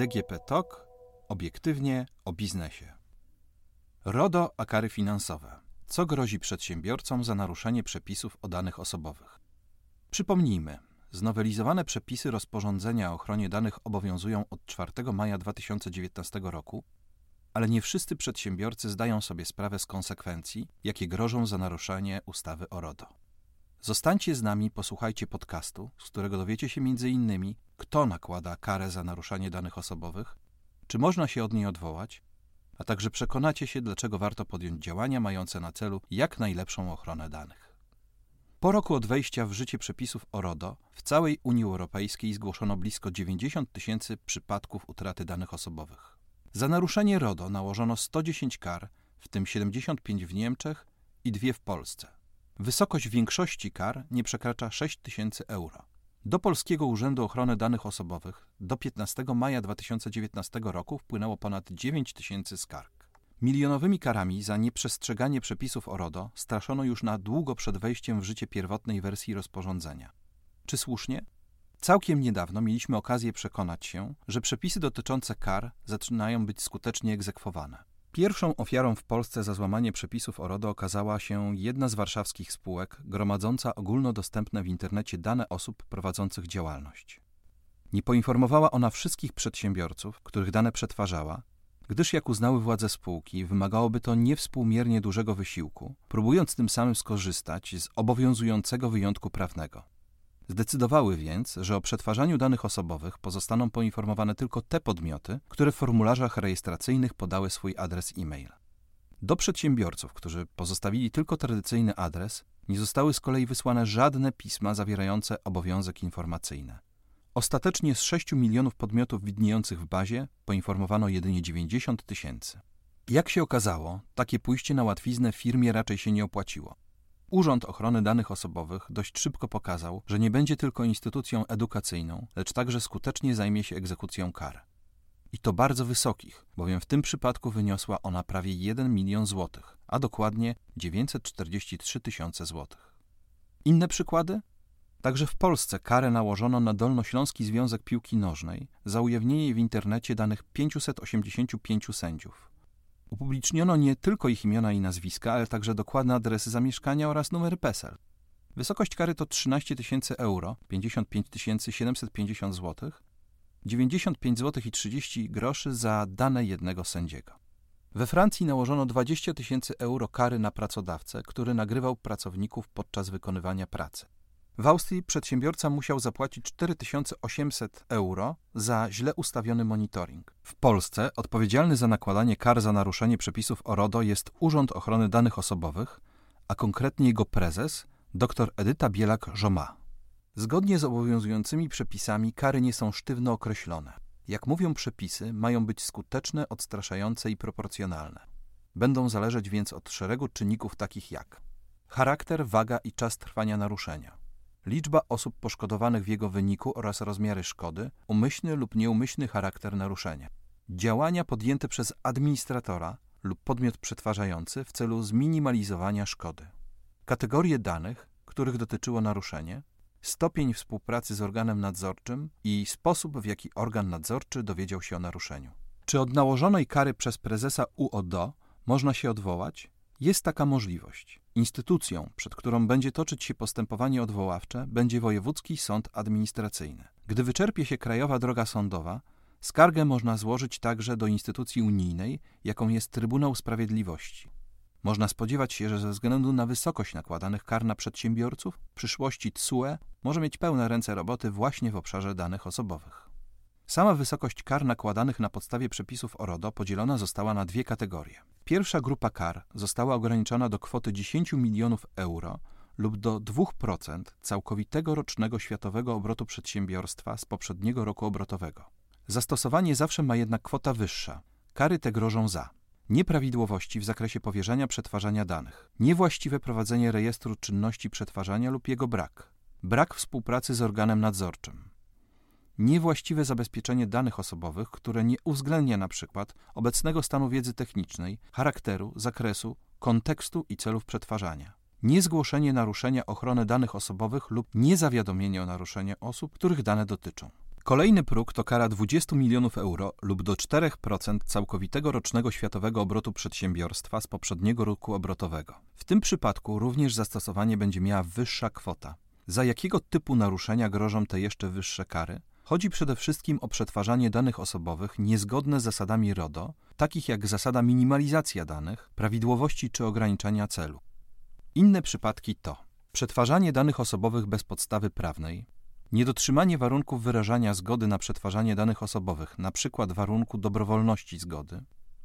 DGP TOK obiektywnie o biznesie. RODO a kary finansowe. Co grozi przedsiębiorcom za naruszenie przepisów o danych osobowych? Przypomnijmy, znowelizowane przepisy rozporządzenia o ochronie danych obowiązują od 4 maja 2019 roku, ale nie wszyscy przedsiębiorcy zdają sobie sprawę z konsekwencji, jakie grożą za naruszenie ustawy o RODO. Zostańcie z nami, posłuchajcie podcastu, z którego dowiecie się m.in. kto nakłada karę za naruszanie danych osobowych, czy można się od niej odwołać, a także przekonacie się, dlaczego warto podjąć działania mające na celu jak najlepszą ochronę danych. Po roku od wejścia w życie przepisów o RODO w całej Unii Europejskiej zgłoszono blisko 90 tysięcy przypadków utraty danych osobowych. Za naruszenie RODO nałożono 110 kar, w tym 75 w Niemczech i dwie w Polsce. Wysokość większości kar nie przekracza 6 tysięcy euro. Do Polskiego Urzędu Ochrony Danych Osobowych do 15 maja 2019 roku wpłynęło ponad 9 tysięcy skarg. Milionowymi karami za nieprzestrzeganie przepisów o RODO straszono już na długo przed wejściem w życie pierwotnej wersji rozporządzenia. Czy słusznie? Całkiem niedawno mieliśmy okazję przekonać się, że przepisy dotyczące kar zaczynają być skutecznie egzekwowane. Pierwszą ofiarą w Polsce za złamanie przepisów o RODO okazała się jedna z warszawskich spółek gromadząca ogólnodostępne w internecie dane osób prowadzących działalność. Nie poinformowała ona wszystkich przedsiębiorców, których dane przetwarzała, gdyż jak uznały władze spółki, wymagałoby to niewspółmiernie dużego wysiłku, próbując tym samym skorzystać z obowiązującego wyjątku prawnego. Zdecydowały więc, że o przetwarzaniu danych osobowych pozostaną poinformowane tylko te podmioty, które w formularzach rejestracyjnych podały swój adres e-mail. Do przedsiębiorców, którzy pozostawili tylko tradycyjny adres, nie zostały z kolei wysłane żadne pisma zawierające obowiązek informacyjny. Ostatecznie z 6 milionów podmiotów widniejących w bazie poinformowano jedynie 90 tysięcy. Jak się okazało, takie pójście na łatwiznę firmie raczej się nie opłaciło. Urząd Ochrony Danych Osobowych dość szybko pokazał, że nie będzie tylko instytucją edukacyjną, lecz także skutecznie zajmie się egzekucją kar. I to bardzo wysokich, bowiem w tym przypadku wyniosła ona prawie 1 milion złotych, a dokładnie 943 tysiące złotych. Inne przykłady? Także w Polsce karę nałożono na Dolnośląski Związek Piłki Nożnej za ujawnienie w internecie danych 585 sędziów. Upubliczniono nie tylko ich imiona i nazwiska, ale także dokładne adresy zamieszkania oraz numery PESEL. Wysokość kary to 13 tysięcy euro, 55 750 zł, 95 zł i 30 groszy za dane jednego sędziego. We Francji nałożono 20 tysięcy euro kary na pracodawcę, który nagrywał pracowników podczas wykonywania pracy. W Austrii przedsiębiorca musiał zapłacić 4800 euro za źle ustawiony monitoring. W Polsce odpowiedzialny za nakładanie kar za naruszenie przepisów o RODO jest Urząd Ochrony Danych Osobowych, a konkretnie jego prezes, dr Edyta Bielak-Żoma. Zgodnie z obowiązującymi przepisami kary nie są sztywno określone. Jak mówią przepisy, mają być skuteczne, odstraszające i proporcjonalne. Będą zależeć więc od szeregu czynników takich jak charakter, waga i czas trwania naruszenia, liczba osób poszkodowanych w jego wyniku oraz rozmiary szkody, umyślny lub nieumyślny charakter naruszenia. Działania podjęte przez administratora lub podmiot przetwarzający w celu zminimalizowania szkody. Kategorie danych, których dotyczyło naruszenie, stopień współpracy z organem nadzorczym i sposób, w jaki organ nadzorczy dowiedział się o naruszeniu. Czy od nałożonej kary przez prezesa UODO można się odwołać? Jest taka możliwość. Instytucją, przed którą będzie toczyć się postępowanie odwoławcze, będzie Wojewódzki Sąd Administracyjny. Gdy wyczerpie się krajowa droga sądowa, skargę można złożyć także do instytucji unijnej, jaką jest Trybunał Sprawiedliwości. Można spodziewać się, że ze względu na wysokość nakładanych kar na przedsiębiorców, w przyszłości TSUE może mieć pełne ręce roboty właśnie w obszarze danych osobowych. Sama wysokość kar nakładanych na podstawie przepisów o RODO podzielona została na dwie kategorie. Pierwsza grupa kar została ograniczona do kwoty 10 milionów euro lub do 2% całkowitego rocznego światowego obrotu przedsiębiorstwa z poprzedniego roku obrotowego. Zastosowanie zawsze ma jednak kwota wyższa. Kary te grożą za nieprawidłowości w zakresie powierzania przetwarzania danych, niewłaściwe prowadzenie rejestru czynności przetwarzania lub jego brak, brak współpracy z organem nadzorczym, niewłaściwe zabezpieczenie danych osobowych, które nie uwzględnia na przykład obecnego stanu wiedzy technicznej, charakteru, zakresu, kontekstu i celów przetwarzania. Niezgłoszenie naruszenia ochrony danych osobowych lub niezawiadomienie o naruszeniu osób, których dane dotyczą. Kolejny próg to kara 20 milionów euro lub do 4% całkowitego rocznego światowego obrotu przedsiębiorstwa z poprzedniego roku obrotowego. W tym przypadku również zastosowanie będzie miała wyższa kwota. Za jakiego typu naruszenia grożą te jeszcze wyższe kary? Chodzi przede wszystkim o przetwarzanie danych osobowych niezgodne z zasadami RODO, takich jak zasada minimalizacja danych, prawidłowości czy ograniczania celu. Inne przypadki to przetwarzanie danych osobowych bez podstawy prawnej, Niedotrzymanie warunków wyrażania zgody na przetwarzanie danych osobowych, np. warunku dobrowolności zgody.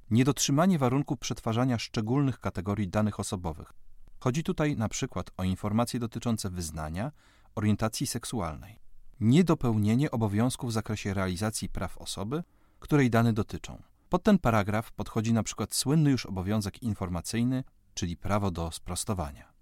Niedotrzymanie warunków przetwarzania szczególnych kategorii danych osobowych. Chodzi tutaj np. o informacje dotyczące wyznania, orientacji seksualnej. Niedopełnienie obowiązków w zakresie realizacji praw osoby, której dane dotyczą. Pod ten paragraf podchodzi np. słynny już obowiązek informacyjny, czyli prawo do sprostowania.